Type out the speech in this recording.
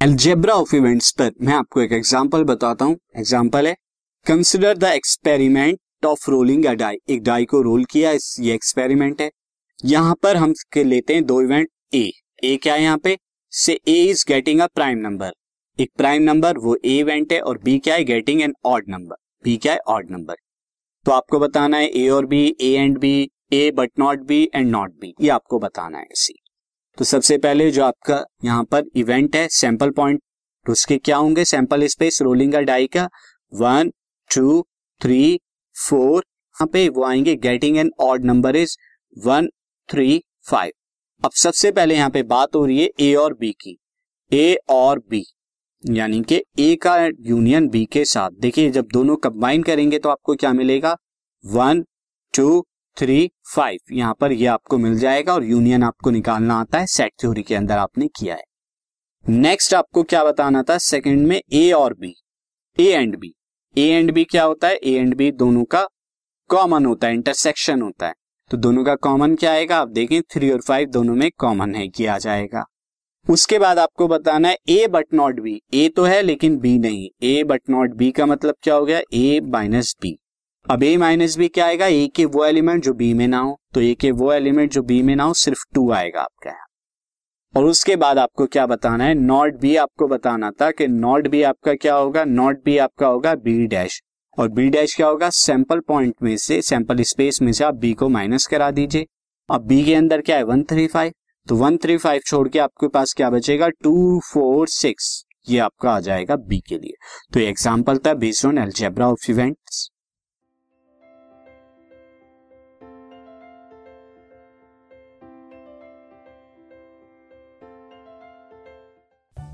Algebra of events पर मैं आपको एक एग्जांपल बताता हूँ। एग्जांपल है consider the experiment of rolling a die एक डाई को रोल किया, इस, ये एक्सपेरिमेंट है। यहाँ पर हम लेते हैं दो इवेंट ए ए क्या है यहाँ पे? Say A is getting a prime number एक प्राइम नंबर वो ए इवेंट है और बी क्या है? Getting an odd number B क्या है? ऑड नंबर तो आपको बताना है ए और B A and B A but not B and not B ये आपको बताना है सी तो सबसे पहले जो आपका यहाँ पर इवेंट है सैंपल पॉइंट तो उसके क्या होंगे सैंपल स्पेस रोलिंग का डाई का। वन टू थ्री फोर यहाँ पे वो आएँगे। Getting an odd number is one three five अब सबसे पहले यहाँ पे बात हो रही है ए और बी की। ए और बी यानी कि ए का यूनियन बी के साथ। देखिए, जब दोनों कंबाइन करेंगे तो आपको क्या मिलेगा? वन टू थ्री फाइव यहाँ पर ये आपको मिल जाएगा और यूनियन आपको निकालना आता है। सेट थ्योरी के अंदर आपने किया है। नेक्स्ट आपको क्या बताना था? सेकंड में ए और B A and B A and B क्या होता है? ए एंड बी दोनों का कॉमन होता है इंटरसेक्शन होता है। तो दोनों का कॉमन क्या आएगा? आप देखें थ्री और फाइव दोनों में कॉमन है, किया जाएगा। उसके बाद आपको बताना है A but not B A तो है, लेकिन बी नहीं। ए बट नॉट बी का मतलब क्या हो गया? ए माइनस बी अब ए माइनस बी क्या आएगा? ए के वो एलिमेंट जो बी में ना हो तो ए के वो एलिमेंट जो बी में ना हो, सिर्फ़ टू आएगा आपका यहाँ। और उसके बाद आपको क्या बताना है? नॉट बी आपको बताना था कि नॉट बी आपका क्या होगा? नॉट बी आपका होगा बी डैश और बी डैश क्या होगा? सैंपल पॉइंट में से सैंपल स्पेस में से आप बी को माइनस करा दीजिए। अब बी के अंदर क्या है? वन थ्री फाइव तो वन थ्री फाइव छोड़ के आपके पास क्या बचेगा? टू फोर सिक्स ये आपका आ जाएगा बी के लिए। तो एग्ज़ाम्पल था based on algebra of events